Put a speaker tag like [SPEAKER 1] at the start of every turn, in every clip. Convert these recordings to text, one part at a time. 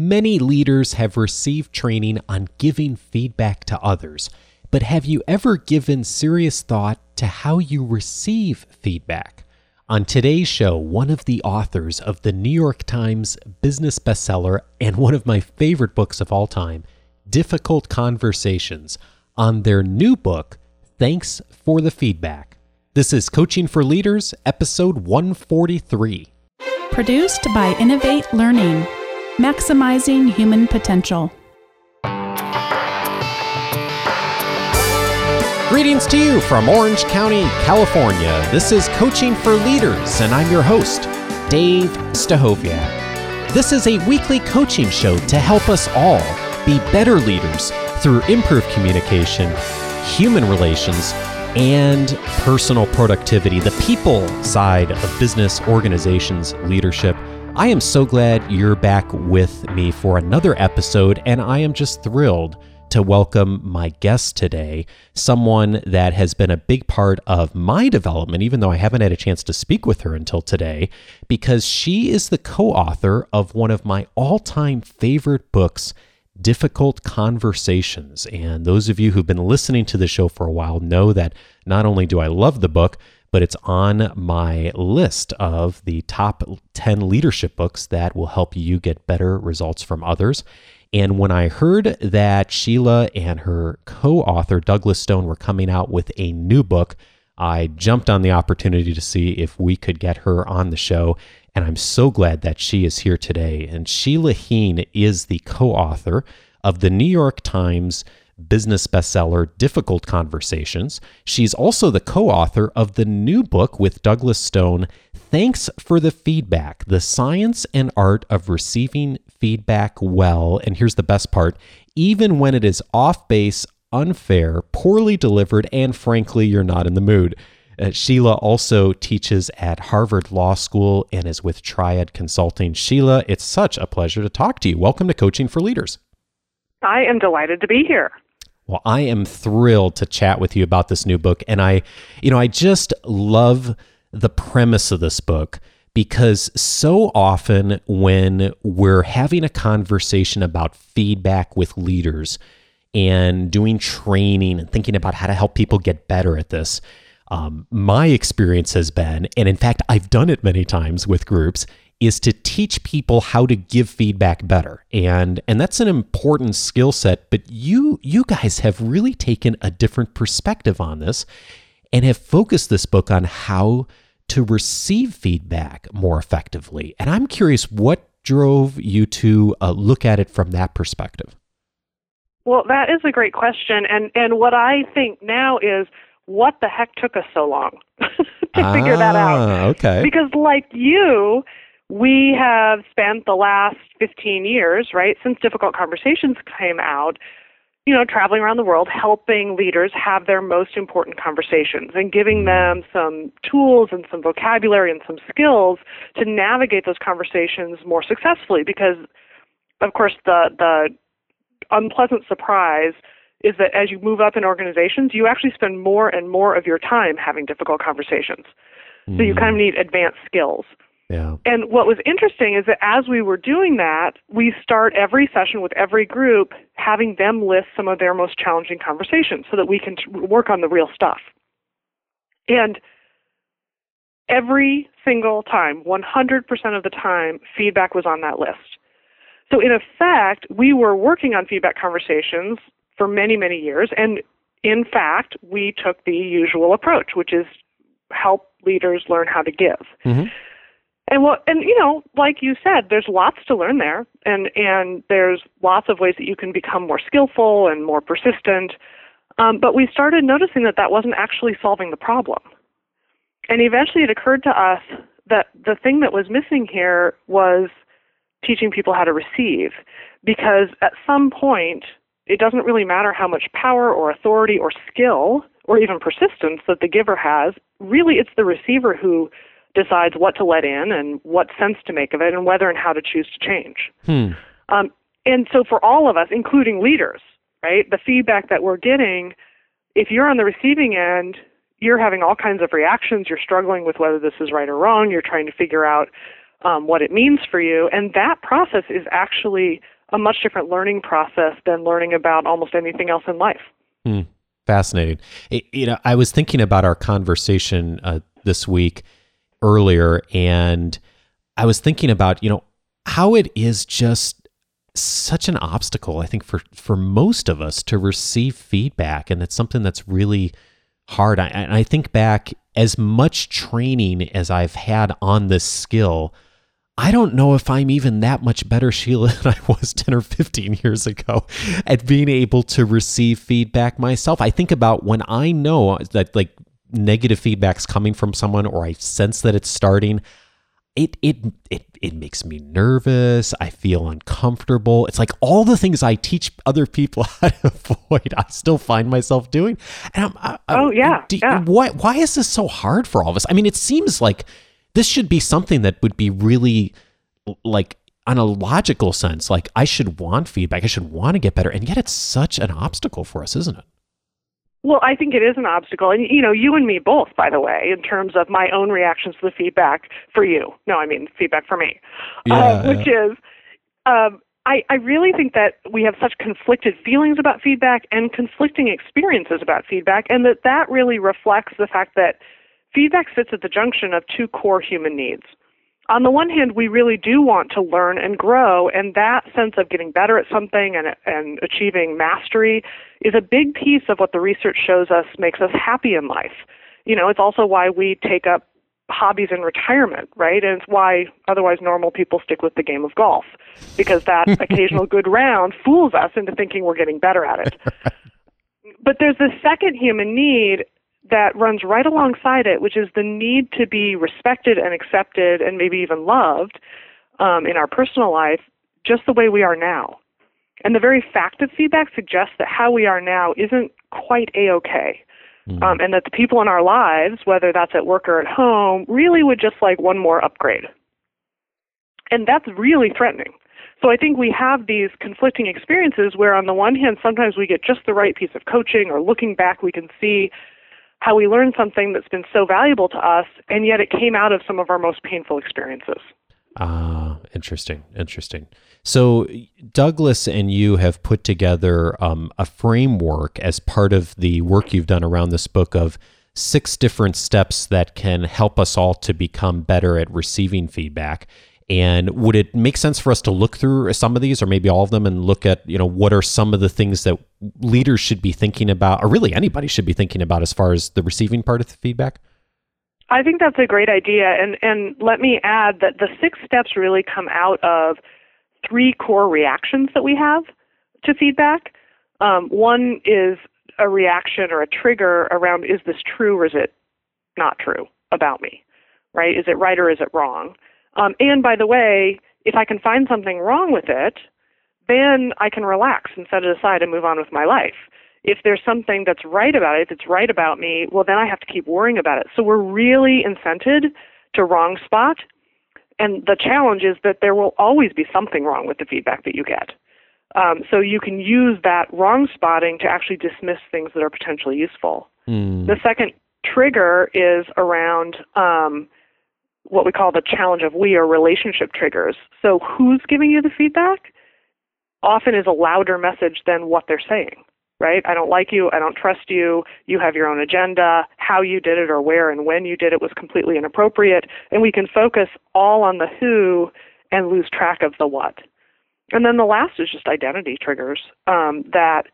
[SPEAKER 1] Many leaders have received training on giving feedback to others, but have you ever given serious thought to how you receive feedback? On today's show, one of the authors of the New York Times business bestseller and one of my favorite books of all time, Difficult Conversations, on their new book, Thanks for the Feedback. This is Coaching for Leaders, episode 143.
[SPEAKER 2] Produced by Innovate Learning, maximizing human potential.
[SPEAKER 1] Greetings to you from Orange County, California. This is Coaching for Leaders, and I'm your host, Dave Stachowiak. This is a weekly coaching show to help us all be better leaders through improved communication, human relations, and personal productivity, the people side of business organizations leadership. I am so glad you're back with me for another episode, and I am just thrilled to welcome my guest today, someone that has been a big part of my development, even though I haven't had a chance to speak with her until today, because she is the co author of one of my all time favorite books. Difficult Conversations. And those of you who've been listening to the show for a while know that not only do I love the book, but it's on my list of the top 10 leadership books that will help you get better results from others. And when I heard that Sheila and her co author, Douglas Stone, were coming out with a new book, I jumped on the opportunity to see if we could get her on the show. And I'm so glad that she is here today. And Sheila Heen is the co author of the New York Times business bestseller Difficult Conversations. She's also the co author of the new book with Douglas Stone, Thanks for the Feedback The Science and Art of Receiving Feedback Well. And here's the best part even when it is off base, unfair, poorly delivered, and frankly, you're not in the mood. Uh, Sheila also teaches at Harvard Law School and is with Triad Consulting. Sheila, it's such a pleasure to talk to you. Welcome to Coaching for Leaders.
[SPEAKER 3] I am delighted to be here.
[SPEAKER 1] Well, I am thrilled to chat with you about this new book. And I, you know, I just love the premise of this book because so often when we're having a conversation about feedback with leaders and doing training and thinking about how to help people get better at this, um, my experience has been, and in fact, I've done it many times with groups, is to teach people how to give feedback better. And and that's an important skill set but you you guys have really taken a different perspective on this and have focused this book on how to receive feedback more effectively. And i'm curious what drove you to uh, look at it from that perspective?
[SPEAKER 3] Well that is a great question. And and what i think now is what the heck took us so long to ah, figure that out?
[SPEAKER 1] Ah, okay.
[SPEAKER 3] Because like you we have spent the last 15 years, right, since Difficult Conversations came out, you know, traveling around the world helping leaders have their most important conversations and giving them some tools and some vocabulary and some skills to navigate those conversations more successfully because of course the the unpleasant surprise is that as you move up in organizations, you actually spend more and more of your time having difficult conversations. Mm-hmm. So you kind of need advanced skills.
[SPEAKER 1] Yeah.
[SPEAKER 3] And what was interesting is that as we were doing that, we start every session with every group having them list some of their most challenging conversations so that we can work on the real stuff. And every single time, 100% of the time, feedback was on that list. So in effect, we were working on feedback conversations for many, many years. And in fact, we took the usual approach, which is help leaders learn how to give. Mm-hmm and what and you know like you said there's lots to learn there. And and there's lots of ways that you can become more skillful and more persistent. Um, but we started noticing that that wasn't actually solving the problem. And eventually it occurred to us that the thing that was missing here was teaching people how to receive. Because at some point it doesn't really matter how much power or authority or skill or even persistence that the giver has really it's the receiver who decides what to let in and what sense to make of it and whether and how to choose to change.
[SPEAKER 1] Hmm.
[SPEAKER 3] Um, and so for all of us, including leaders, right, the feedback that we're getting, if you're on the receiving end, you're having all kinds of reactions. You're struggling with whether this is right or wrong. You're trying to figure out, um, what it means for you. And that process is actually a much different learning process than learning about almost anything else in life.
[SPEAKER 1] Hmm. Fascinating. It, you know, I was thinking about our conversation uh, this week earlier, and I was thinking about you know how it is just such an obstacle. I think for for most of us to receive feedback, and it's something that's really hard. I, and I think back as much training as I've had on this skill. I don't know if I'm even that much better, Sheila, than I was 10 or 15 years ago at being able to receive feedback myself. I think about when I know that like negative feedback's coming from someone or I sense that it's starting, it it it it makes me nervous. I feel uncomfortable. It's like all the things I teach other people how to avoid, I still find myself doing. And I'm, I,
[SPEAKER 3] oh yeah,
[SPEAKER 1] do,
[SPEAKER 3] yeah.
[SPEAKER 1] Why why is this so hard for all of us? I mean, it seems like this should be something that would be really like on a logical sense like i should want feedback i should want to get better and yet it's such an obstacle for us isn't it
[SPEAKER 3] well i think it is an obstacle and you know you and me both by the way in terms of my own reactions to the feedback for you. No i mean feedback for me.
[SPEAKER 1] Yeah,
[SPEAKER 3] uh, which is um, I, I really think that we have such conflicted feelings about feedback and conflicting experiences about feedback and that that really reflects the fact that feedback sits at the junction of two core human needs. On the one hand, we really do want to learn and grow, and that sense of getting better at something and, and achieving mastery is a big piece of what the research shows us makes us happy in life. You know, it's also why we take up hobbies in retirement, right? And it's why otherwise normal people stick with the game of golf because that occasional good round fools us into thinking we're getting better at it. But there's this second human need that runs right alongside it, which is the need to be respected and accepted and maybe even loved um, in our personal life just the way we are now. And the very fact of feedback suggests that how we are now isn't quite a okay. Mm-hmm. Um, and that the people in our lives, whether that's at work or at home, really would just like one more upgrade. And that's really threatening. So I think we have these conflicting experiences where, on the one hand, sometimes we get just the right piece of coaching, or looking back, we can see how we learned something that's been so valuable to us, and yet it came out of some of our most painful experiences.
[SPEAKER 1] Ah, interesting, interesting. So, Douglas and you have put together um, a framework as part of the work you've done around this book of six different steps that can help us all to become better at receiving feedback. And would it make sense for us to look through some of these or maybe all of them and look at, you know, what are some of the things that leaders should be thinking about or really anybody should be thinking about as far as the receiving part of the feedback?
[SPEAKER 3] I think that's a great idea and and let me add that the six steps really come out of three core reactions that we have to feedback. Um, one is a reaction or a trigger around is this true or is it not true about me? Right? Is it right or is it wrong? Um, and by the way, if I can find something wrong with it, then I can relax and set it aside and move on with my life. If there's something that's right about it, that's right about me, well, then I have to keep worrying about it. So we're really incented to wrong spot. And the challenge is that there will always be something wrong with the feedback that you get. Um, so you can use that wrong spotting to actually dismiss things that are potentially useful. Mm. The second trigger is around um, what we call the challenge of we or relationship triggers. So who's giving you the feedback often is a louder message than what they're saying, right? I don't like you, I don't trust you, you have your own agenda, how you did it or where and when you did it was completely inappropriate, and we can focus all on the who and lose track of the what. And then the last is just identity triggers um, that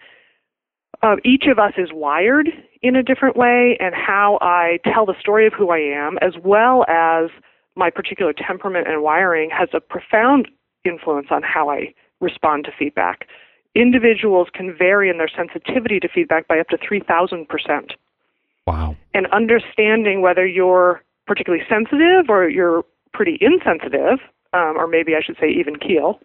[SPEAKER 3] uh, each of us is wired in a different way, and how I tell the story of who I am, as well as my particular temperament and wiring, has a profound influence on how I respond to feedback. Individuals can vary in their sensitivity to feedback by up to 3,000%.
[SPEAKER 1] Wow.
[SPEAKER 3] And understanding whether you're particularly sensitive or you're pretty insensitive, um, or maybe I should say even keel,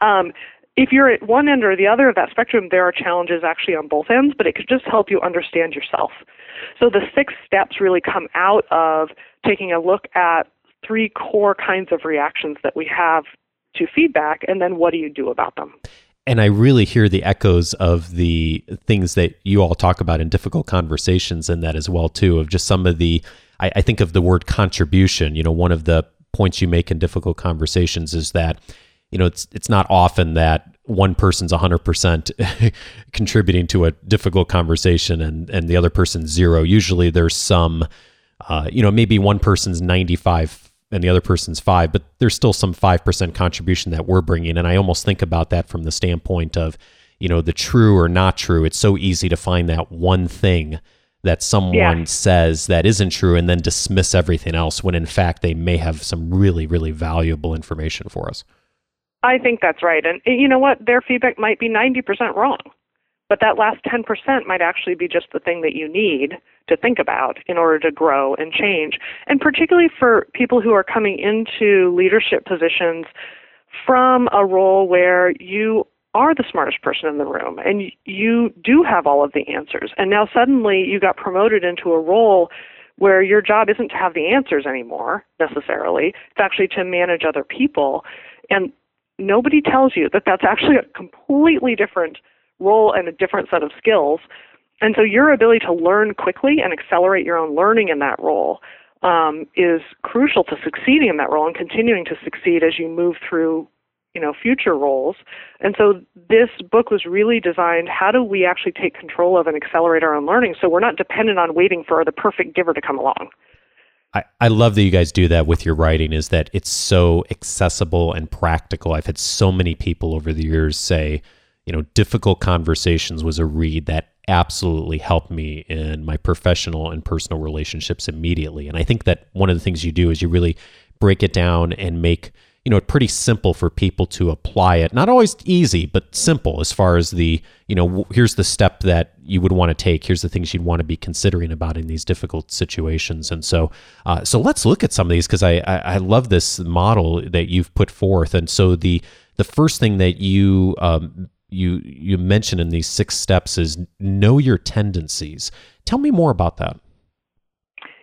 [SPEAKER 3] um, if you're at one end or the other of that spectrum, there are challenges actually on both ends, but it could just help you understand yourself. So the six steps really come out of taking a look at three core kinds of reactions that we have to feedback, and then what do you do about them?
[SPEAKER 1] And I really hear the echoes of the things that you all talk about in difficult conversations and that as well too, of just some of the I, I think of the word contribution. You know, one of the points you make in difficult conversations is that you know it's it's not often that one person's 100% contributing to a difficult conversation and and the other person's zero. Usually there's some uh, you know maybe one person's 95 and the other person's 5 but there's still some 5% contribution that we're bringing. And I almost think about that from the standpoint of you know the true or not true. It's so easy to find that one thing that someone yeah. says that isn't true and then dismiss everything else when in fact they may have some really really valuable information for us
[SPEAKER 3] I think that's right. And you know what? Their feedback might be 90% wrong. But that last 10% might actually be just the thing that you need to think about in order to grow and change. And particularly for people who are coming into leadership positions from a role where you are the smartest person in the room and you do have all of the answers. And now suddenly you got promoted into a role where your job isn't to have the answers anymore necessarily. It's actually to manage other people. And nobody tells you that that's actually a completely different role and a different set of skills. And so your ability to learn quickly and accelerate your own learning in that role um, is crucial to succeeding in that role and continuing to succeed as you move through you know future roles. And so this book was really designed how do we actually take control of and accelerate our own learning? So we're not dependent on waiting for the perfect giver to come along
[SPEAKER 1] I, I love that you guys do that with your writing is that it's so accessible and practical. I've had so many people over the years say, you know, difficult conversations was a read that absolutely helped me in my professional and personal relationships immediately. And I think that one of the things you do is you really break it down and make you know, pretty simple for people to apply it. Not always easy, but simple as far as the, you know, here's the step that you would want to take. Here's the things you'd want to be considering about in these difficult situations. And so, uh, so let's look at some of these because I, I, I love this model that you've put forth. And so the the first thing that you um, you you mention in these six steps is know your tendencies. Tell me more about that.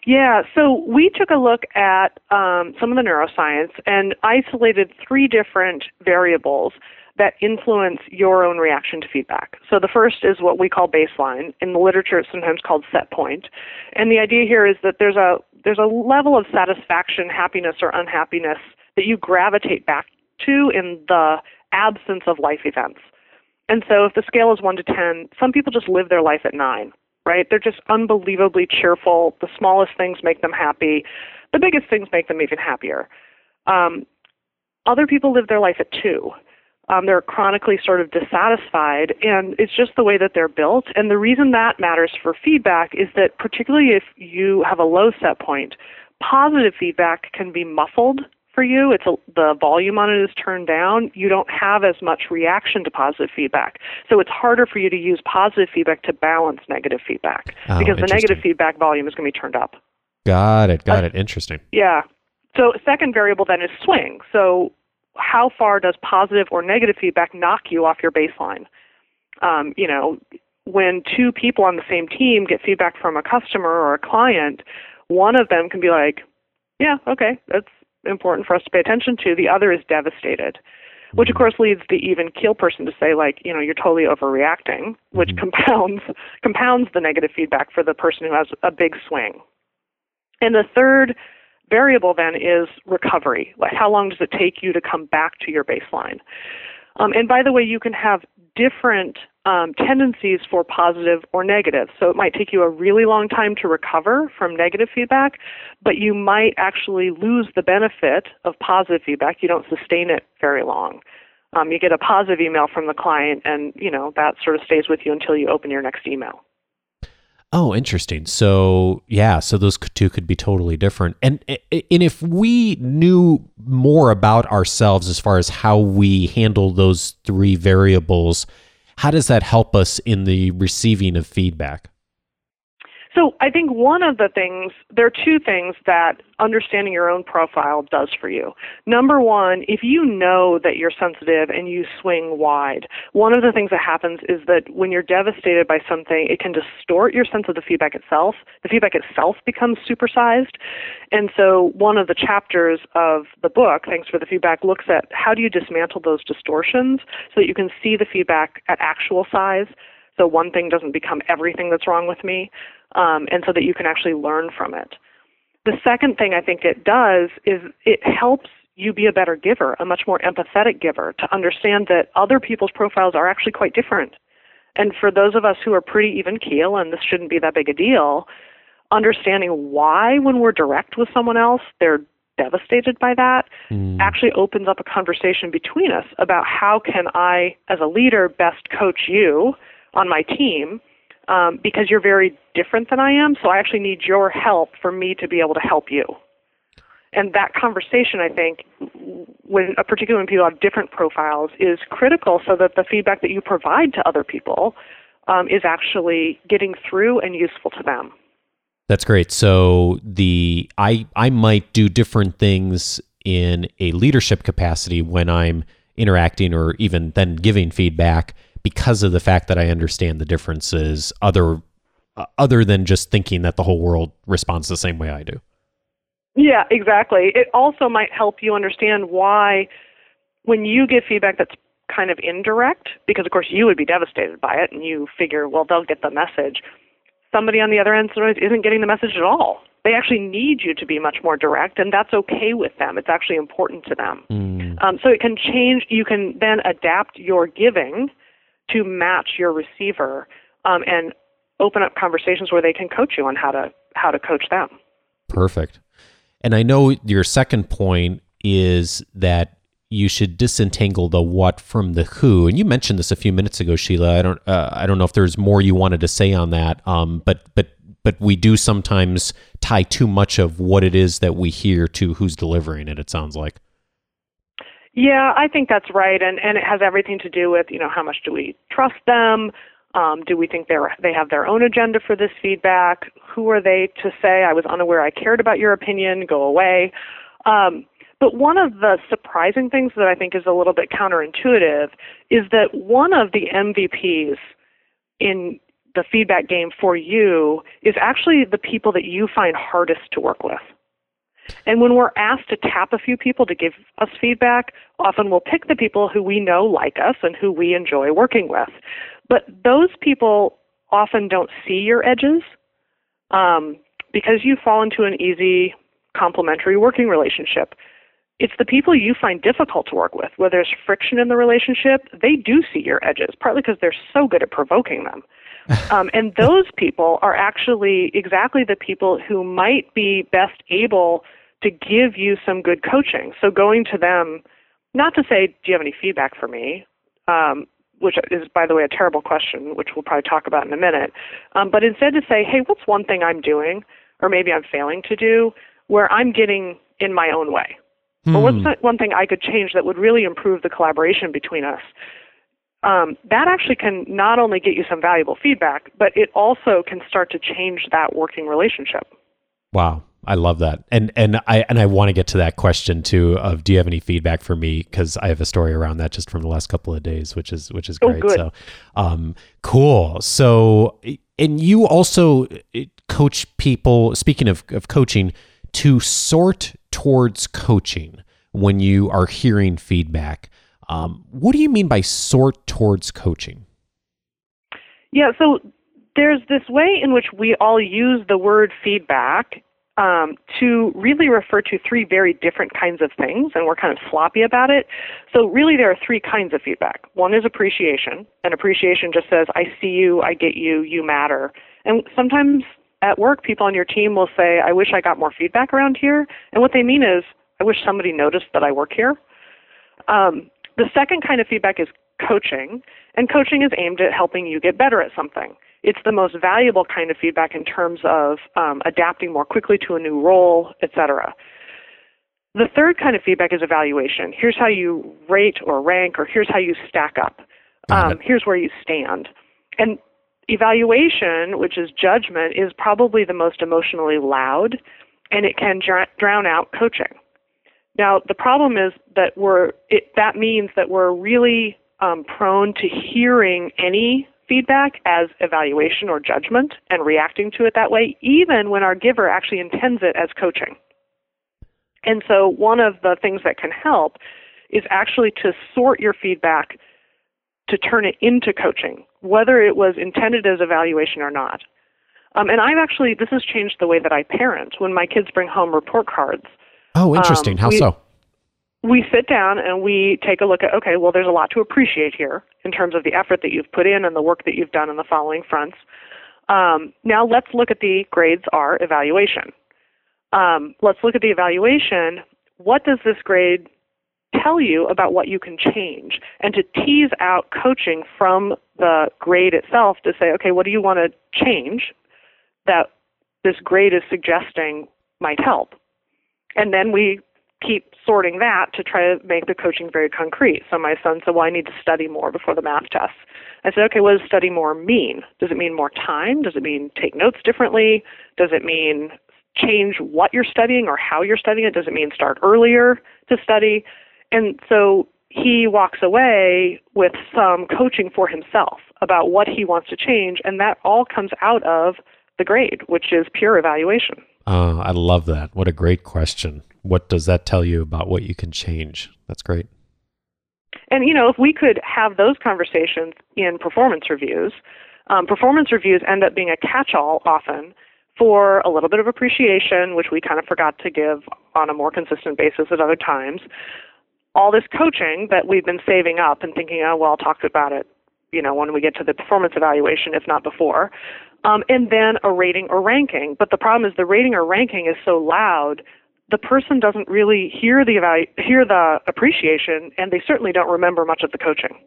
[SPEAKER 3] Yeah, so we took a look at um, some of the neuroscience and isolated three different variables that influence your own reaction to feedback. So the first is what we call baseline. In the literature, it's sometimes called set point. And the idea here is that there's a there's a level of satisfaction, happiness, or unhappiness that you gravitate back to in the absence of life events. And so if the scale is 1 to 10, some people just live their life at 9 right? They're just unbelievably cheerful. The smallest things make them happy. The biggest things make them even happier. Um, other people live their life at two. Um, they're chronically sort of dissatisfied, and it's just the way that they're built. And the reason that matters for feedback is that, particularly if you have a low set point, positive feedback can be muffled for you. It's a, the volume on it is turned down. You don't have as much reaction to positive feedback. So it's harder for you to use positive feedback to balance negative feedback oh, because the negative feedback volume is going to be turned up.
[SPEAKER 1] Got it. Got uh, it. Interesting.
[SPEAKER 3] Yeah. So second variable then is swing. So how far does positive or negative feedback knock you off your baseline? Um, you know, when two people on the same team get feedback from a customer or a client, one of them can be like, "Yeah, okay, that's important for us to pay attention to. The other is devastated, which of mm-hmm. course leads the even keel person to say like, you know, you're totally overreacting, which mm-hmm. compounds compounds the negative feedback for the person who has a big swing. And the third variable then is recovery. Like how long does it take you to come back to your baseline? Um, and by the way, you can have different um, tendencies for positive or negative. So it might take you a really long time to recover from negative feedback, but you might actually lose the benefit of positive feedback. You don't sustain it very long. Um, you get a positive email from the client, and you know that sort of stays with you until you open your next email.
[SPEAKER 1] Oh, interesting. So, yeah, so those two could be totally different. And and if we knew more about ourselves as far as how we handle those three variables, how does that help us in the receiving of feedback?
[SPEAKER 3] So I think one of the things, there are two things that understanding your own profile does for you. Number one, if you know that you're sensitive and you swing wide, one of the things that happens is that when you're devastated by something, it can distort your sense of the feedback itself. The feedback itself becomes supersized. And so one of the chapters of the book, Thanks for the Feedback, looks at how do you dismantle those distortions so that you can see the feedback at actual size so one thing doesn't become everything that's wrong with me, um, and so that you can actually learn from it. The second thing I think it does is it helps you be a better giver, a much more empathetic giver, to understand that other people's profiles are actually quite different. And for those of us who are pretty even keel, and this shouldn't be that big a deal, understanding why, when we're direct with someone else, they're devastated by that mm. actually opens up a conversation between us about how can I, as a leader, best coach you on my team um, because you're very different than I am. So I actually need your help for me to be able to help you. And that conversation, I think, when particularly when people have different profiles, is critical so that the feedback that you provide to other people um, is actually getting through and useful to them.
[SPEAKER 1] That's great. So the I I might do different things in a leadership capacity when I'm interacting or even then giving feedback because of the fact that I understand the differences other uh, other than just thinking that the whole world responds the same way I do.
[SPEAKER 3] Yeah, exactly. It also might help you understand why when you give feedback that's kind of indirect because of course you would be devastated by it and you figure well they'll get the message somebody on the other end sometimes isn't getting the message at all. They actually need you to be much more direct, and that's okay with them. It's actually important to them. Mm. Um, so it can change. You can then adapt your giving to match your receiver, um, and open up conversations where they can coach you on how to how to coach them.
[SPEAKER 1] Perfect. And I know your second point is that you should disentangle the what from the who. And you mentioned this a few minutes ago, Sheila. I don't uh, I don't know if there's more you wanted to say on that. Um, but but but we do sometimes tie too much of what it is that we hear to who's delivering it. It sounds like.
[SPEAKER 3] Yeah, I think that's right, and and it has everything to do with you know how much do we trust them. Um, do we think they're they have their own agenda for this feedback? Who are they to say I was unaware I cared about your opinion? Go away. Um, but one of the surprising things that I think is a little bit counterintuitive is that one of the MVPs in the feedback game for you is actually the people that you find hardest to work with. And when we're asked to tap a few people to give us feedback, often we'll pick the people who we know like us and who we enjoy working with. But those people often don't see your edges um, because you fall into an easy complementary working relationship it's the people you find difficult to work with, where there's friction in the relationship, they do see your edges, partly because they're so good at provoking them. um, and those people are actually exactly the people who might be best able to give you some good coaching. So going to them, not to say, do you have any feedback for me? Um, which is, by the way, a terrible question, which we'll probably talk about in a minute. Um, but instead to say, hey, what's one thing I'm doing, or maybe I'm failing to do, where I'm getting in my own way? Hmm. Or what's one thing I could change that would really improve the collaboration between us? Um, that actually can not only get you some valuable feedback, but it also can start to change that working relationship.
[SPEAKER 1] Wow, I love that, and and I and I want to get to that question too. Of do you have any feedback for me? Because I have a story around that just from the last couple of days, which is which is oh, great.
[SPEAKER 3] Oh,
[SPEAKER 1] so, um, cool. So, and you also coach people. Speaking of of coaching, to sort towards coaching when you are hearing feedback. Um, what do you mean by sort towards coaching?
[SPEAKER 3] Yeah, so there's this way in which we all use the word feedback um, to really refer to three very different kinds of things, and we're kind of sloppy about it. So, really, there are three kinds of feedback. One is appreciation, and appreciation just says, I see you, I get you, you matter. And sometimes at work, people on your team will say, I wish I got more feedback around here. And what they mean is, I wish somebody noticed that I work here. Um, the second kind of feedback is coaching, and coaching is aimed at helping you get better at something. It's the most valuable kind of feedback in terms of um, adapting more quickly to a new role, etc. The third kind of feedback is evaluation. Here's how you rate or rank, or here's how you stack up. Um, here's where you stand. And evaluation, which is judgment, is probably the most emotionally loud, and it can dr- drown out coaching. Now, the problem is that we're it, that means that we're really um, prone to hearing any feedback as evaluation or judgment and reacting to it that way, even when our giver actually intends it as coaching. And so, one of the things that can help is actually to sort your feedback to turn it into coaching, whether it was intended as evaluation or not. Um, and I've actually, this has changed the way that I parent. When my kids bring home report cards,
[SPEAKER 1] Oh, interesting.
[SPEAKER 3] Um,
[SPEAKER 1] How
[SPEAKER 3] we-
[SPEAKER 1] so?
[SPEAKER 3] We sit down and we take a look at okay well there's a lot to appreciate here in terms of the effort that you've put in and the work that you've done on the following fronts. Um, now let's look at the grades r evaluation. Um, let's look at the evaluation. What does this grade tell you about what you can change? And to tease out coaching from the grade itself to say okay what do you want to change that this grade is suggesting might help? And then we keep sorting that to try to make the coaching very concrete. So my son said, Well, I need to study more before the math test. I said, Okay, what does study more mean? Does it mean more time? Does it mean take notes differently? Does it mean change what you're studying or how you're studying it? Does it mean start earlier to study? And so he walks away with some coaching for himself about what he wants to change, and that all comes out of the grade, which is pure evaluation.
[SPEAKER 1] Uh, I love that. What a great question. What does that tell you about what you can change? That's great.
[SPEAKER 3] And you know, if we could have those conversations in performance reviews, um, performance reviews end up being a catch-all often for a little bit of appreciation, which we kind of forgot to give on a more consistent basis at other times. All this coaching that we've been saving up and thinking, oh well, I'll talk about it, you know, when we get to the performance evaluation, if not before. Um, and then a rating or ranking. But the problem is the rating or ranking is so loud the person doesn't really hear the evalu- hear the appreciation, and they certainly don't remember much of the coaching.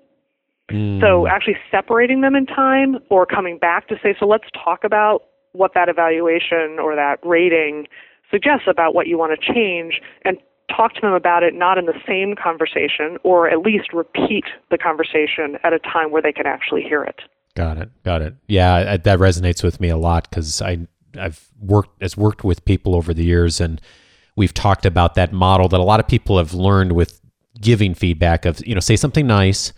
[SPEAKER 1] Mm.
[SPEAKER 3] So actually separating them in time or coming back to say, so let's talk about what that evaluation or that rating suggests about what you want to change and talk to them about it not in the same conversation or at least repeat the conversation at a time where they can actually hear it.
[SPEAKER 1] Got it. Got it. Yeah, I, that resonates with me a lot because I I've worked as worked with people over the years, and we've talked about that model that a lot of people have learned with giving feedback of you know say something nice,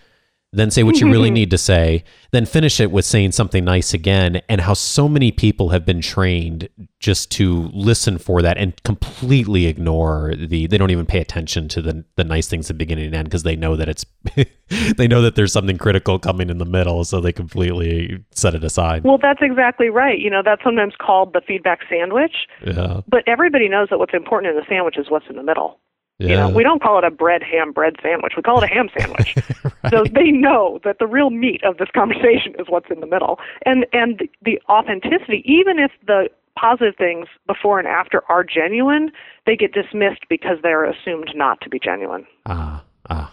[SPEAKER 1] then say what you really need to say, then finish it with saying something nice again, and how so many people have been trained just to listen for that and completely ignore the they don't even pay attention to the the nice things at beginning and end because they know that it's they know that there's something critical coming in the middle so they completely set it aside
[SPEAKER 3] Well, that's exactly right. You know, that's sometimes called the feedback sandwich,
[SPEAKER 1] yeah
[SPEAKER 3] but everybody knows that what's important in the sandwich is what's in the middle.
[SPEAKER 1] Yeah
[SPEAKER 3] You know, we don't call it a bread ham bread sandwich. We call it a ham sandwich. So they know that the real meat of this conversation is what's in the middle. And and the, the authenticity, even if the positive things before and after are genuine, they get dismissed because they're assumed not to be genuine.
[SPEAKER 1] ah ah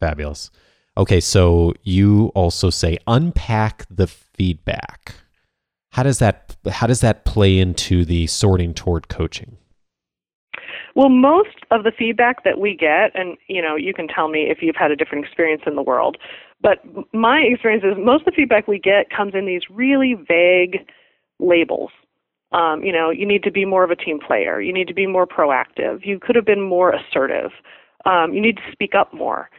[SPEAKER 1] fabulous okay so you also say unpack the feedback how does that how does that play into the sorting toward coaching
[SPEAKER 3] Well, most of the feedback that we get, and you know, you can tell me if you've had a different experience in the world, but my experience is most of the feedback we get comes in these really vague labels. Um, you know, you need to be more of a team player. You need to be more proactive. You could have been more assertive. Um, you need to speak up more.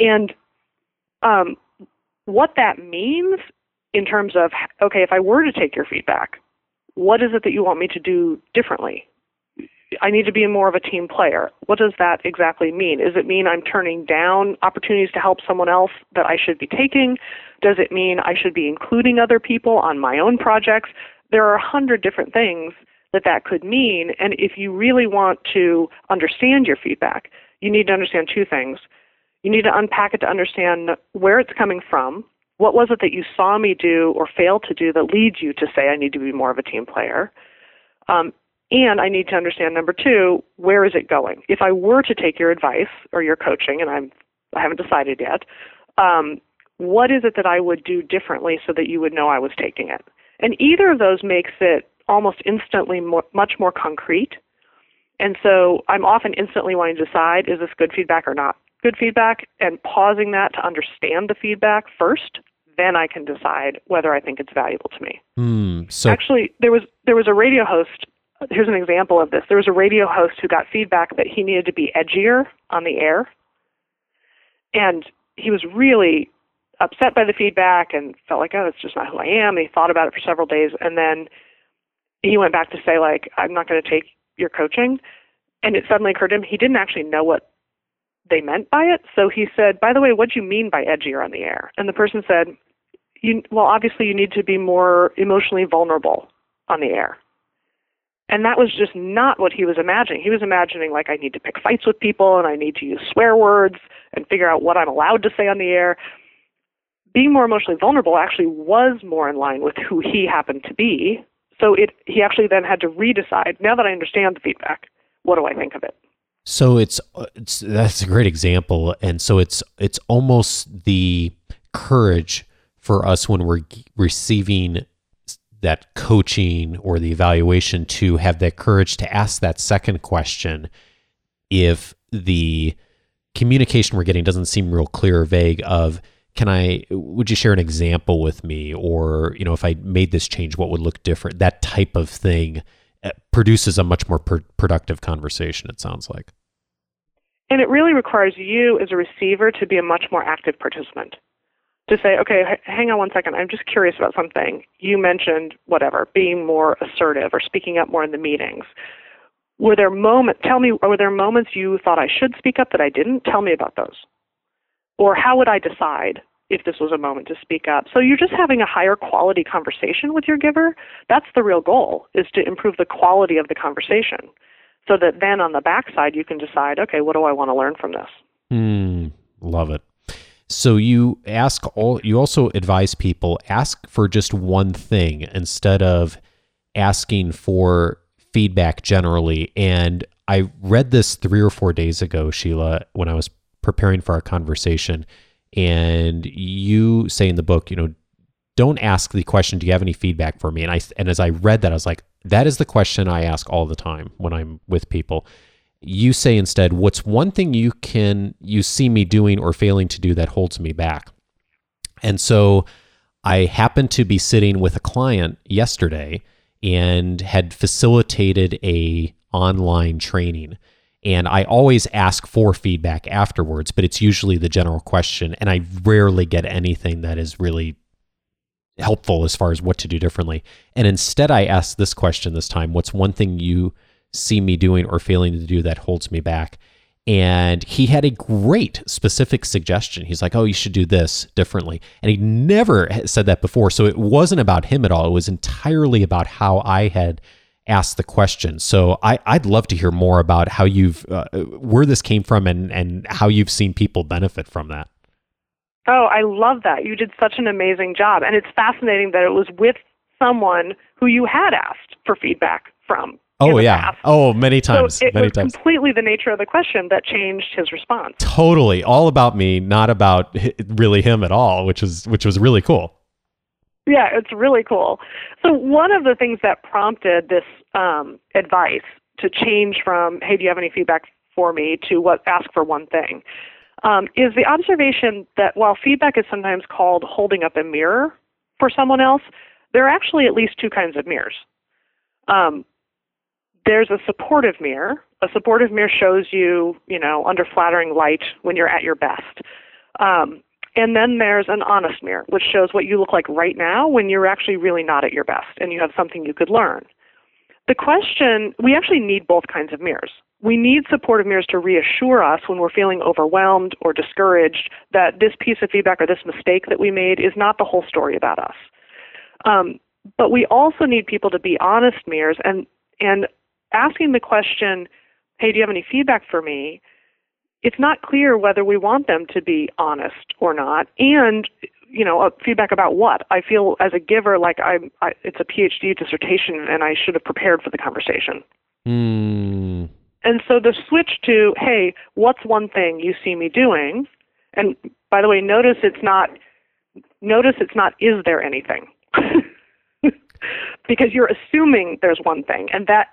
[SPEAKER 3] And um, what that means in terms of, okay, if I were to take your feedback, what is it that you want me to do differently? I need to be more of a team player. What does that exactly mean? Does it mean I'm turning down opportunities to help someone else that I should be taking? Does it mean I should be including other people on my own projects? There are a hundred different things that that could mean. And if you really want to understand your feedback, you need to understand two things. You need to unpack it to understand where it's coming from. What was it that you saw me do or failed to do that leads you to say I need to be more of a team player? Um, and I need to understand number two, where is it going? If I were to take your advice or your coaching, and I'm I haven't decided yet, um, what is it that I would do differently so that you would know I was taking it? And either of those makes it almost instantly more, much more concrete. And so I'm often instantly wanting to decide is this good feedback or not good feedback, and pausing that to understand the feedback first. Then I can decide whether I think it's valuable to me.
[SPEAKER 1] Hmm. So
[SPEAKER 3] Actually, there was there was a radio host. Here's an example of this. There was a radio host who got feedback that he needed to be edgier on the air, and he was really upset by the feedback and felt like, oh, that's just not who I am. And he thought about it for several days, and then he went back to say, like, I'm not going to take your coaching. And it suddenly occurred to him he didn't actually know what they meant by it. So he said, by the way, what do you mean by edgier on the air? And the person said, you, well, obviously you need to be more emotionally vulnerable on the air. And that was just not what he was imagining. He was imagining like I need to pick fights with people and I need to use swear words and figure out what I'm allowed to say on the air. Being more emotionally vulnerable actually was more in line with who he happened to be. So it he actually then had to redecide. Now that I understand the feedback, what do I think of it?
[SPEAKER 1] So it's, it's that's a great example, and so it's it's almost the courage for us when we're receiving that coaching or the evaluation to have that courage to ask that second question if the communication we're getting doesn't seem real clear or vague of can i would you share an example with me? Or you know if i made this change what would look different? That type of thing uh, produces a much more per- productive conversation it sounds like.
[SPEAKER 3] And it really requires you as a receiver to be a much more active participant to say, okay, hang on one second. I'm just curious about something. You mentioned whatever, being more assertive or speaking up more in the meetings. Were there moments? Tell me, were there moments you thought I should speak up that I didn't? Tell me about those. Or how would I decide if this was a moment to speak up? So you're just having a higher quality conversation with your giver. That's the real goal: is to improve the quality of the conversation, so that then on the backside you can decide, okay, what do I want to learn from this?
[SPEAKER 1] Mm, love it. So you ask all you also advise people ask for just one thing instead of asking for feedback generally. And I read this 3 or 4 days ago, Sheila, when I was preparing for our conversation and you say in the book, you know, don't ask the question, do you have any feedback for me? And I and as I read that I was like that is the question I ask all the time when I'm with people you say instead what's one thing you can you see me doing or failing to do that holds me back? And so i happened to be sitting with a client yesterday and had facilitated a online training. And i always ask for feedback afterwards but it's usually the general question and i rarely get anything that is really helpful as far as what to do differently. And instead i ask this question this time what's one thing you see me doing or failing to do that holds me back. And he had a great specific suggestion. He's like, oh, you should do this differently. And he never said that before. So it wasn't about him at all. It was entirely about how I had asked the question. So I, would love to hear more about how you've, uh, where this came from and, and how you've seen people benefit from that.
[SPEAKER 3] Oh, I love that. You did such an amazing job. And it's fascinating that it was with someone who you had asked for feedback from
[SPEAKER 1] Oh yeah. Past. Oh, many times.
[SPEAKER 3] So it
[SPEAKER 1] many
[SPEAKER 3] was
[SPEAKER 1] times.
[SPEAKER 3] completely the nature of the question that changed his response.
[SPEAKER 1] Totally, all about me, not about really him at all, which is which was really cool.
[SPEAKER 3] Yeah, it's really cool. So one of the things that prompted this um, advice to change from "Hey, do you have any feedback for me?" to what ask for one thing um, is the observation that while feedback is sometimes called holding up a mirror for someone else, there are actually at least two kinds of mirrors. Um, there's a supportive mirror. A supportive mirror shows you, you know, under flattering light when you're at your best. Um, and then there's an honest mirror, which shows what you look like right now when you're actually really not at your best and you have something you could learn. The question we actually need both kinds of mirrors. We need supportive mirrors to reassure us when we're feeling overwhelmed or discouraged that this piece of feedback or this mistake that we made is not the whole story about us. Um, but we also need people to be honest mirrors and and asking the question, hey, do you have any feedback for me? It's not clear whether we want them to be honest or not. And, you know, feedback about what? I feel as a giver like I'm, I, it's a PhD dissertation and I should have prepared for the conversation.
[SPEAKER 1] Mm.
[SPEAKER 3] And so the switch to, hey, what's one thing you see me doing? And by the way, notice it's not, notice it's not, is there anything? because you're assuming there's one thing, and that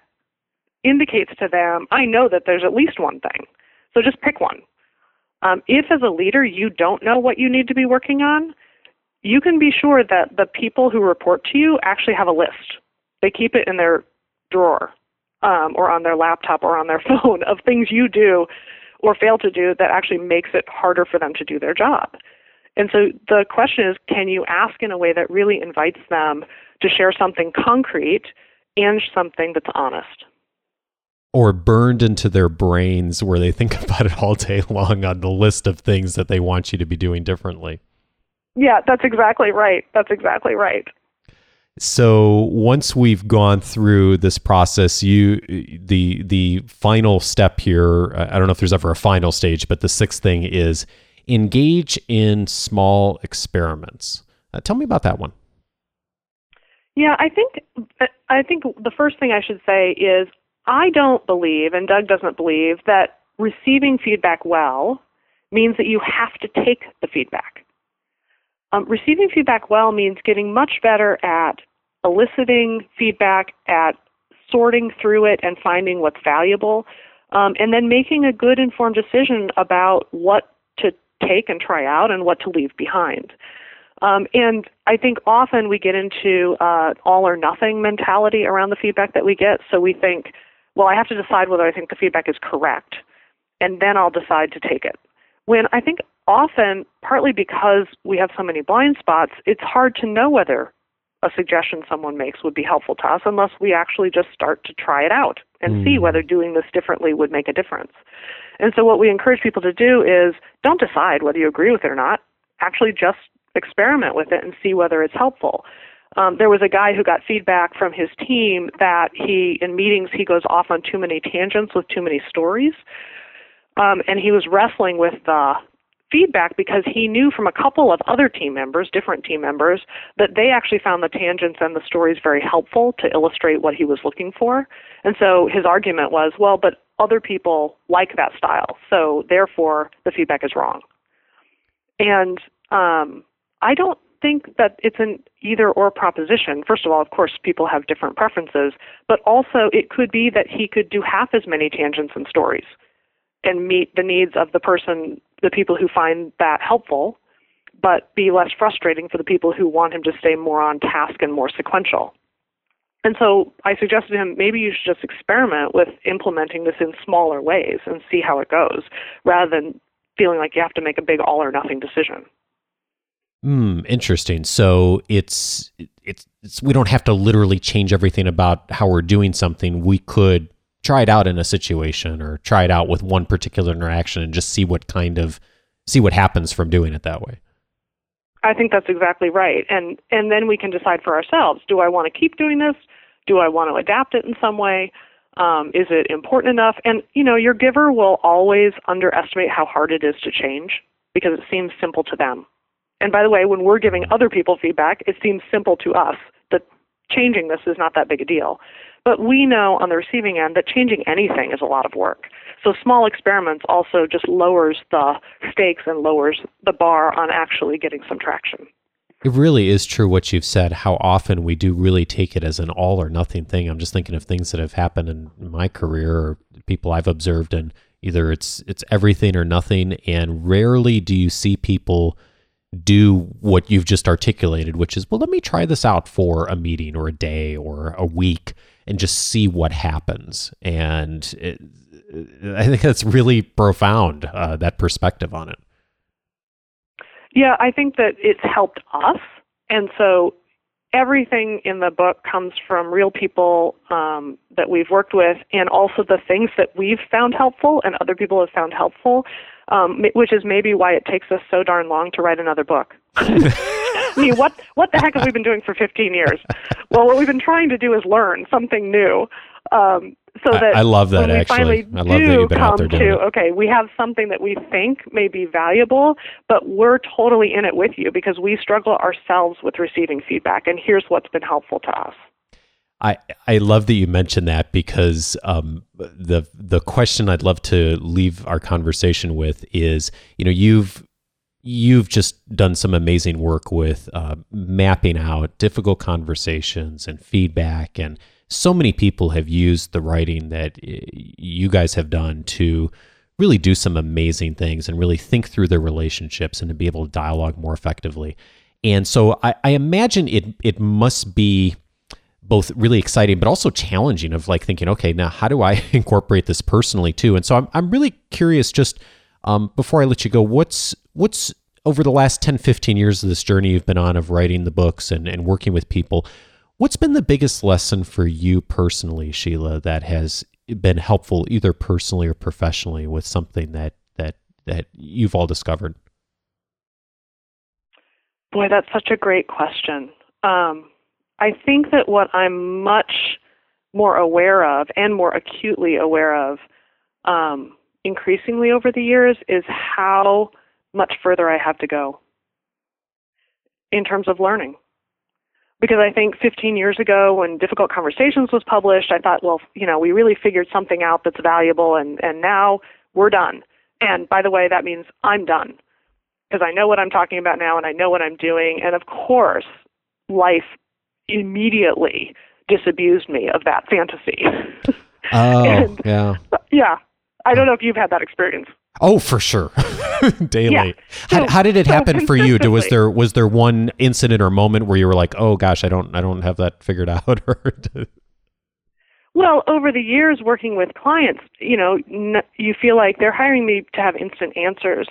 [SPEAKER 3] indicates to them, I know that there's at least one thing. So just pick one. Um, if, as a leader, you don't know what you need to be working on, you can be sure that the people who report to you actually have a list. They keep it in their drawer um, or on their laptop or on their phone of things you do or fail to do that actually makes it harder for them to do their job. And so the question is can you ask in a way that really invites them to share something concrete and something that's honest?
[SPEAKER 1] Or burned into their brains where they think about it all day long on the list of things that they want you to be doing differently.
[SPEAKER 3] Yeah, that's exactly right. That's exactly right.
[SPEAKER 1] So once we've gone through this process, you the the final step here. I don't know if there's ever a final stage, but the sixth thing is engage in small experiments. Uh, tell me about that one.
[SPEAKER 3] Yeah, I think I think the first thing I should say is I don't believe, and Doug doesn't believe, that receiving feedback well means that you have to take the feedback. Um, receiving feedback well means getting much better at eliciting feedback, at sorting through it and finding what's valuable, um, and then making a good informed decision about what to take and try out and what to leave behind. Um, and I think often we get into uh, all or nothing mentality around the feedback that we get. So we think, well, I have to decide whether I think the feedback is correct, and then I'll decide to take it. When I think often, partly because we have so many blind spots, it's hard to know whether a suggestion someone makes would be helpful to us unless we actually just start to try it out and mm. see whether doing this differently would make a difference. And so, what we encourage people to do is don't decide whether you agree with it or not. Actually, just experiment with it and see whether it's helpful. Um, there was a guy who got feedback from his team that he, in meetings, he goes off on too many tangents with too many stories. Um, and he was wrestling with the feedback because he knew from a couple of other team members, different team members, that they actually found the tangents and the stories very helpful to illustrate what he was looking for. And so his argument was, well, but other people like that style, so therefore the feedback is wrong. And um, I don't think that it's an either or proposition. First of all, of course, people have different preferences, but also it could be that he could do half as many tangents and stories and meet the needs of the person, the people who find that helpful, but be less frustrating for the people who want him to stay more on task and more sequential. And so I suggested to him maybe you should just experiment with implementing this in smaller ways and see how it goes rather than feeling like you have to make a big all or nothing decision.
[SPEAKER 1] Hmm, interesting. So it's, it's it's we don't have to literally change everything about how we're doing something. We could try it out in a situation or try it out with one particular interaction and just see what kind of see what happens from doing it that way.
[SPEAKER 3] I think that's exactly right. And and then we can decide for ourselves, do I want to keep doing this? Do I want to adapt it in some way? Um, is it important enough? And you know, your giver will always underestimate how hard it is to change because it seems simple to them. And by the way, when we're giving other people feedback, it seems simple to us that changing this is not that big a deal. But we know on the receiving end that changing anything is a lot of work. So small experiments also just lowers the stakes and lowers the bar on actually getting some traction.
[SPEAKER 1] It really is true what you've said, how often we do really take it as an all or nothing thing. I'm just thinking of things that have happened in my career or people I've observed and either it's it's everything or nothing and rarely do you see people do what you've just articulated, which is, well, let me try this out for a meeting or a day or a week and just see what happens. And it, I think that's really profound, uh, that perspective on it.
[SPEAKER 3] Yeah, I think that it's helped us. And so everything in the book comes from real people um, that we've worked with and also the things that we've found helpful and other people have found helpful um, which is maybe why it takes us so darn long to write another book. I mean, what what the heck have we been doing for 15 years? Well, what we've been trying to do is learn something new. Um, so that
[SPEAKER 1] I, I love that
[SPEAKER 3] when
[SPEAKER 1] actually.
[SPEAKER 3] We finally I love
[SPEAKER 1] do
[SPEAKER 3] that
[SPEAKER 1] you've been
[SPEAKER 3] come
[SPEAKER 1] out there doing
[SPEAKER 3] to,
[SPEAKER 1] it.
[SPEAKER 3] Okay, we have something that we think may be valuable, but we're totally in it with you because we struggle ourselves with receiving feedback, and here's what's been helpful to us.
[SPEAKER 1] I, I love that you mentioned that because um, the the question I'd love to leave our conversation with is you know you've you've just done some amazing work with uh, mapping out difficult conversations and feedback and so many people have used the writing that you guys have done to really do some amazing things and really think through their relationships and to be able to dialogue more effectively. And so I, I imagine it it must be both really exciting but also challenging of like thinking okay now how do i incorporate this personally too? And so i'm, I'm really curious just um, before i let you go what's what's over the last 10 15 years of this journey you've been on of writing the books and, and working with people what's been the biggest lesson for you personally sheila that has been helpful either personally or professionally with something that that that you've all discovered?
[SPEAKER 3] Boy that's such a great question. Um, I think that what I'm much more aware of and more acutely aware of um, increasingly over the years is how much further I have to go in terms of learning. Because I think 15 years ago, when Difficult Conversations was published, I thought, well, you know, we really figured something out that's valuable, and, and now we're done. And by the way, that means I'm done because I know what I'm talking about now and I know what I'm doing. And of course, life immediately disabused me of that fantasy.
[SPEAKER 1] Oh,
[SPEAKER 3] and,
[SPEAKER 1] yeah.
[SPEAKER 3] Yeah. I don't know if you've had that experience.
[SPEAKER 1] Oh, for sure, daily.
[SPEAKER 3] Yeah.
[SPEAKER 1] How,
[SPEAKER 3] So-
[SPEAKER 1] how did it
[SPEAKER 3] so
[SPEAKER 1] happen for you? Was there was there one incident or moment where you were like, "Oh gosh, I don't I don't have that figured out,"
[SPEAKER 3] Well, over the years working with clients, you know, n- you feel like they're hiring me to have instant answers.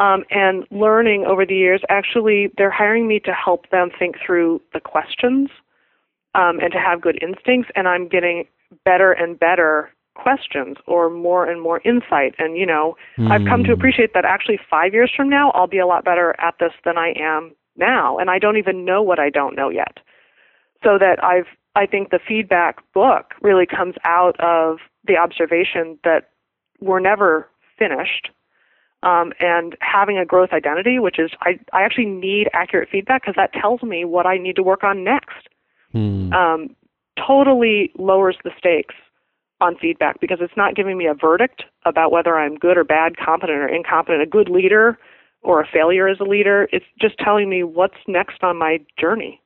[SPEAKER 3] Um, and learning over the years, actually, they're hiring me to help them think through the questions um, and to have good instincts. And I'm getting better and better questions or more and more insight. And, you know, I've come to
[SPEAKER 1] Hmm.
[SPEAKER 3] appreciate that actually five years from now, I'll be a lot better at this than I am now. And I don't even know what I don't know yet. So that I've, I think the feedback book really comes out of the observation that we're never finished. Um, and having a growth identity, which is I, I actually need accurate feedback because that tells me what I need to work on next
[SPEAKER 1] Hmm.
[SPEAKER 3] um, totally lowers the stakes on feedback because it's not giving me a verdict about whether I'm good or bad, competent or incompetent, a good leader or a failure as a leader. It's just telling me what's next on my journey.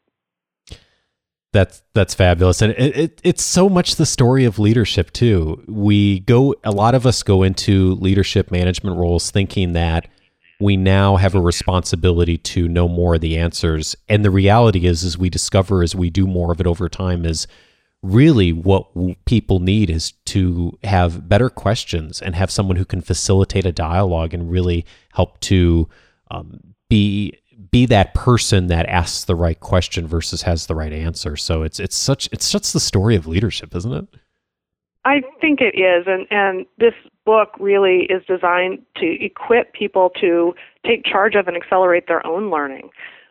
[SPEAKER 1] That's that's fabulous, and it, it, it's so much the story of leadership too. We go, a lot of us go into leadership management roles thinking that we now have a responsibility to know more of the answers, and the reality is, as we discover as we do more of it over time, is really what people need is to have better questions and have someone who can facilitate a dialogue and really help to um, be be that person that asks the right question versus has the right answer. So it's it's such it's such the story of leadership, isn't it?
[SPEAKER 3] I think it is, and, and this book really is designed to equip people to take charge of and accelerate their own learning.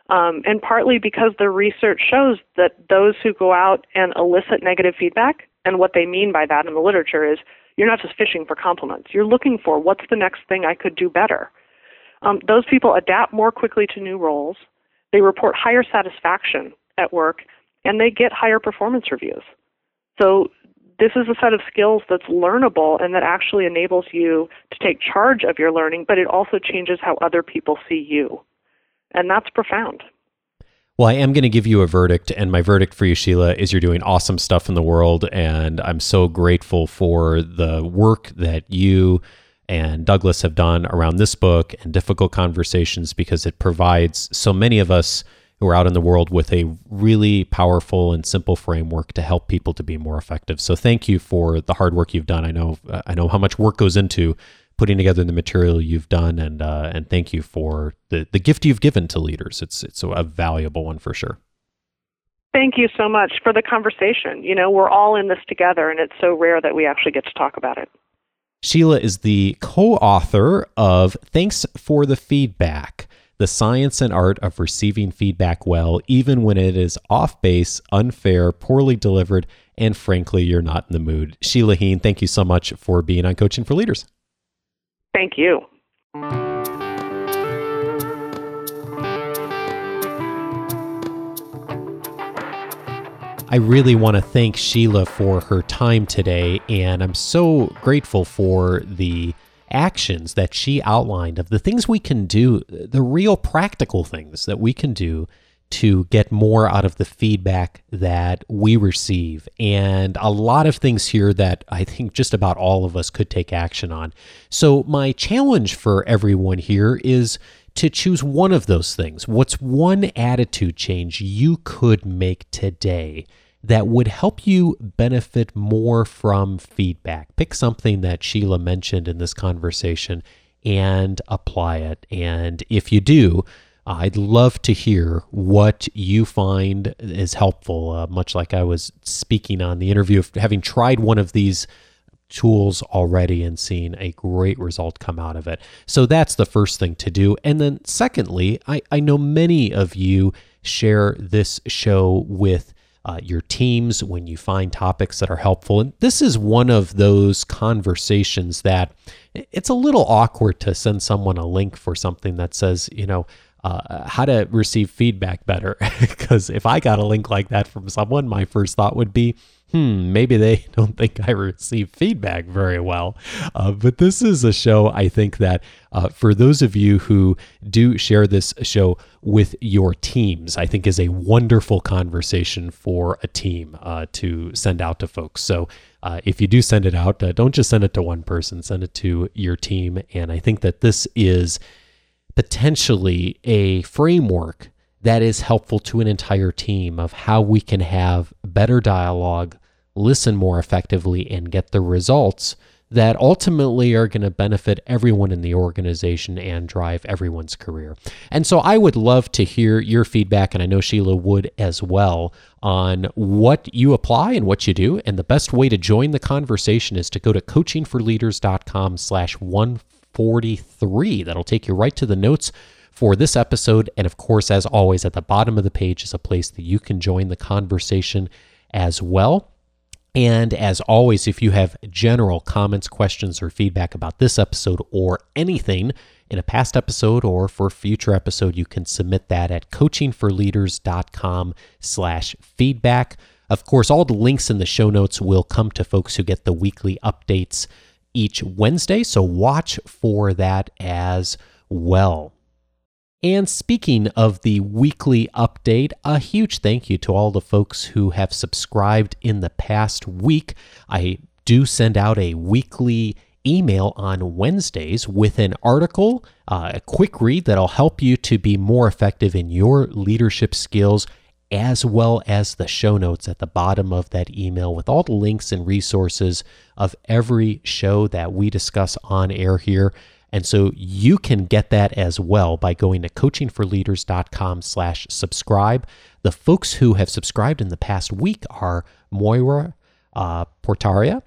[SPEAKER 3] Um, and partly because the research shows that those who go out and elicit negative feedback, and what they mean by that in the literature is you're not just fishing for compliments, you're looking for what's the next thing I could do better. Um, those people adapt more quickly to new roles, they report higher satisfaction at work, and they get higher performance reviews. So this is a set of skills that's learnable and that actually enables you to take charge of your learning, but it also changes how other people see you. And that's profound.
[SPEAKER 1] Well, I am going to give you a verdict, and my verdict for you, Sheila, is you're doing awesome stuff in the world, and I'm so grateful for the work that you and Douglas have done around this book and difficult conversations because it provides so many of us who are out in the world with a really powerful and simple framework to help people to be more effective. So thank you for the hard work you've done. I know I know how much work goes into putting together the material you've done, and uh, and thank you for the the gift you've given to leaders. It's it's a valuable one for sure.
[SPEAKER 3] Thank you so much for the conversation. You know, we're all in this together, and it's so rare that we actually get to talk about it.
[SPEAKER 1] Sheila is the co author of Thanks for the Feedback The Science and Art of Receiving Feedback Well, even when it is off base, unfair, poorly delivered, and frankly, you're not in the mood. Sheila Heen, thank you so much for being on Coaching for Leaders.
[SPEAKER 3] Thank you.
[SPEAKER 1] I really want to thank Sheila for her time today, and I'm so grateful for the actions that she outlined of the things we can do, the real practical things that we can do to get more out of the feedback that we receive. And a lot of things here that I think just about all of us could take action on. So, my challenge for everyone here is to choose one of those things. What's one attitude change you could make today that would help you benefit more from feedback? Pick something that Sheila mentioned in this conversation and apply it. And if you do, I'd love to hear what you find is helpful, uh, much like I was speaking on the interview of having tried one of these tools already and seeing a great result come out of it. So that's the first thing to do. And then, secondly, I, I know many of you share this show with uh, your teams when you find topics that are helpful. And this is one of those conversations that it's a little awkward to send someone a link for something that says, you know, uh, how to receive feedback better. Because if I got a link like that from someone, my first thought would be, hmm, maybe they don't think I receive feedback very well. Uh, but this is a show I think that uh, for those of you who do share this show with your teams, I think is a wonderful conversation for a team uh, to send out to folks. So uh, if you do send it out, uh, don't just send it to one person, send it to your team. And I think that this is potentially a framework that is helpful to an entire team of how we can have better dialogue, listen more effectively, and get the results that ultimately are going to benefit everyone in the organization and drive everyone's career. And so I would love to hear your feedback, and I know Sheila would as well, on what you apply and what you do. And the best way to join the conversation is to go to coachingforleaders.com slash 143. That'll take you right to the notes for this episode. And of course, as always, at the bottom of the page is a place that you can join the conversation as well. And as always, if you have general comments, questions, or feedback about this episode or anything in a past episode or for future episode, you can submit that at coachingforleaders.com slash feedback. Of course, all the links in the show notes will come to folks who get the weekly updates each Wednesday, so watch for that as well. And speaking of the weekly update, a huge thank you to all the folks who have subscribed in the past week. I do send out a weekly email on Wednesdays with an article, uh, a quick read that'll help you to be more effective in your leadership skills, as well as the show notes at the bottom of that email with all the links and resources of every show that we discuss on air here. And so you can get that as well by going to coachingforleaders.com slash subscribe. The folks who have subscribed in the past week are Moira uh, Portaria,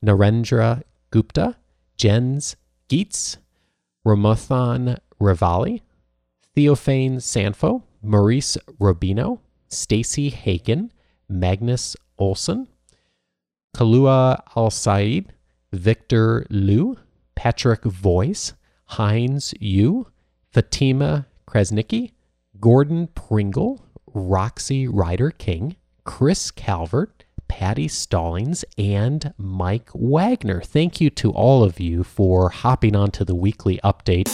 [SPEAKER 1] Narendra Gupta, Jens Geets, Ramothan Ravali, Theophane Sanfo, Maurice Robino, Stacy Hagen, Magnus Olson, Kalua Al Said, Victor Liu, Patrick Voice, Heinz Yu, Fatima Kresnicki, Gordon Pringle, Roxy Ryder King, Chris Calvert, Patty Stallings, and Mike Wagner. Thank you to all of you for hopping onto the weekly update.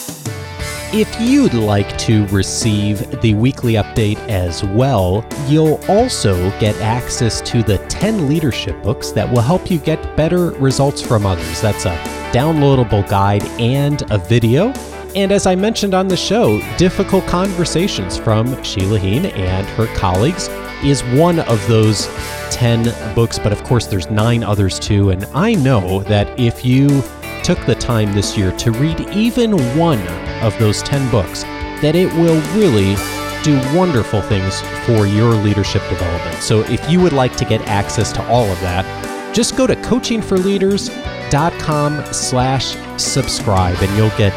[SPEAKER 1] If you'd like to receive the weekly update as well, you'll also get access to the 10 leadership books that will help you get better results from others. That's a downloadable guide and a video. And as I mentioned on the show, Difficult Conversations from Sheila Heen and her colleagues is one of those 10 books, but of course, there's nine others too. And I know that if you took the time this year to read even one of those 10 books, that it will really do wonderful things for your leadership development. So if you would like to get access to all of that, just go to coachingforleaders.com slash subscribe and you'll get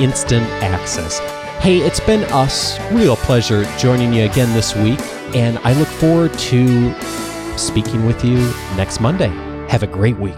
[SPEAKER 1] instant access. Hey, it's been us. Real pleasure joining you again this week. And I look forward to speaking with you next Monday. Have a great week.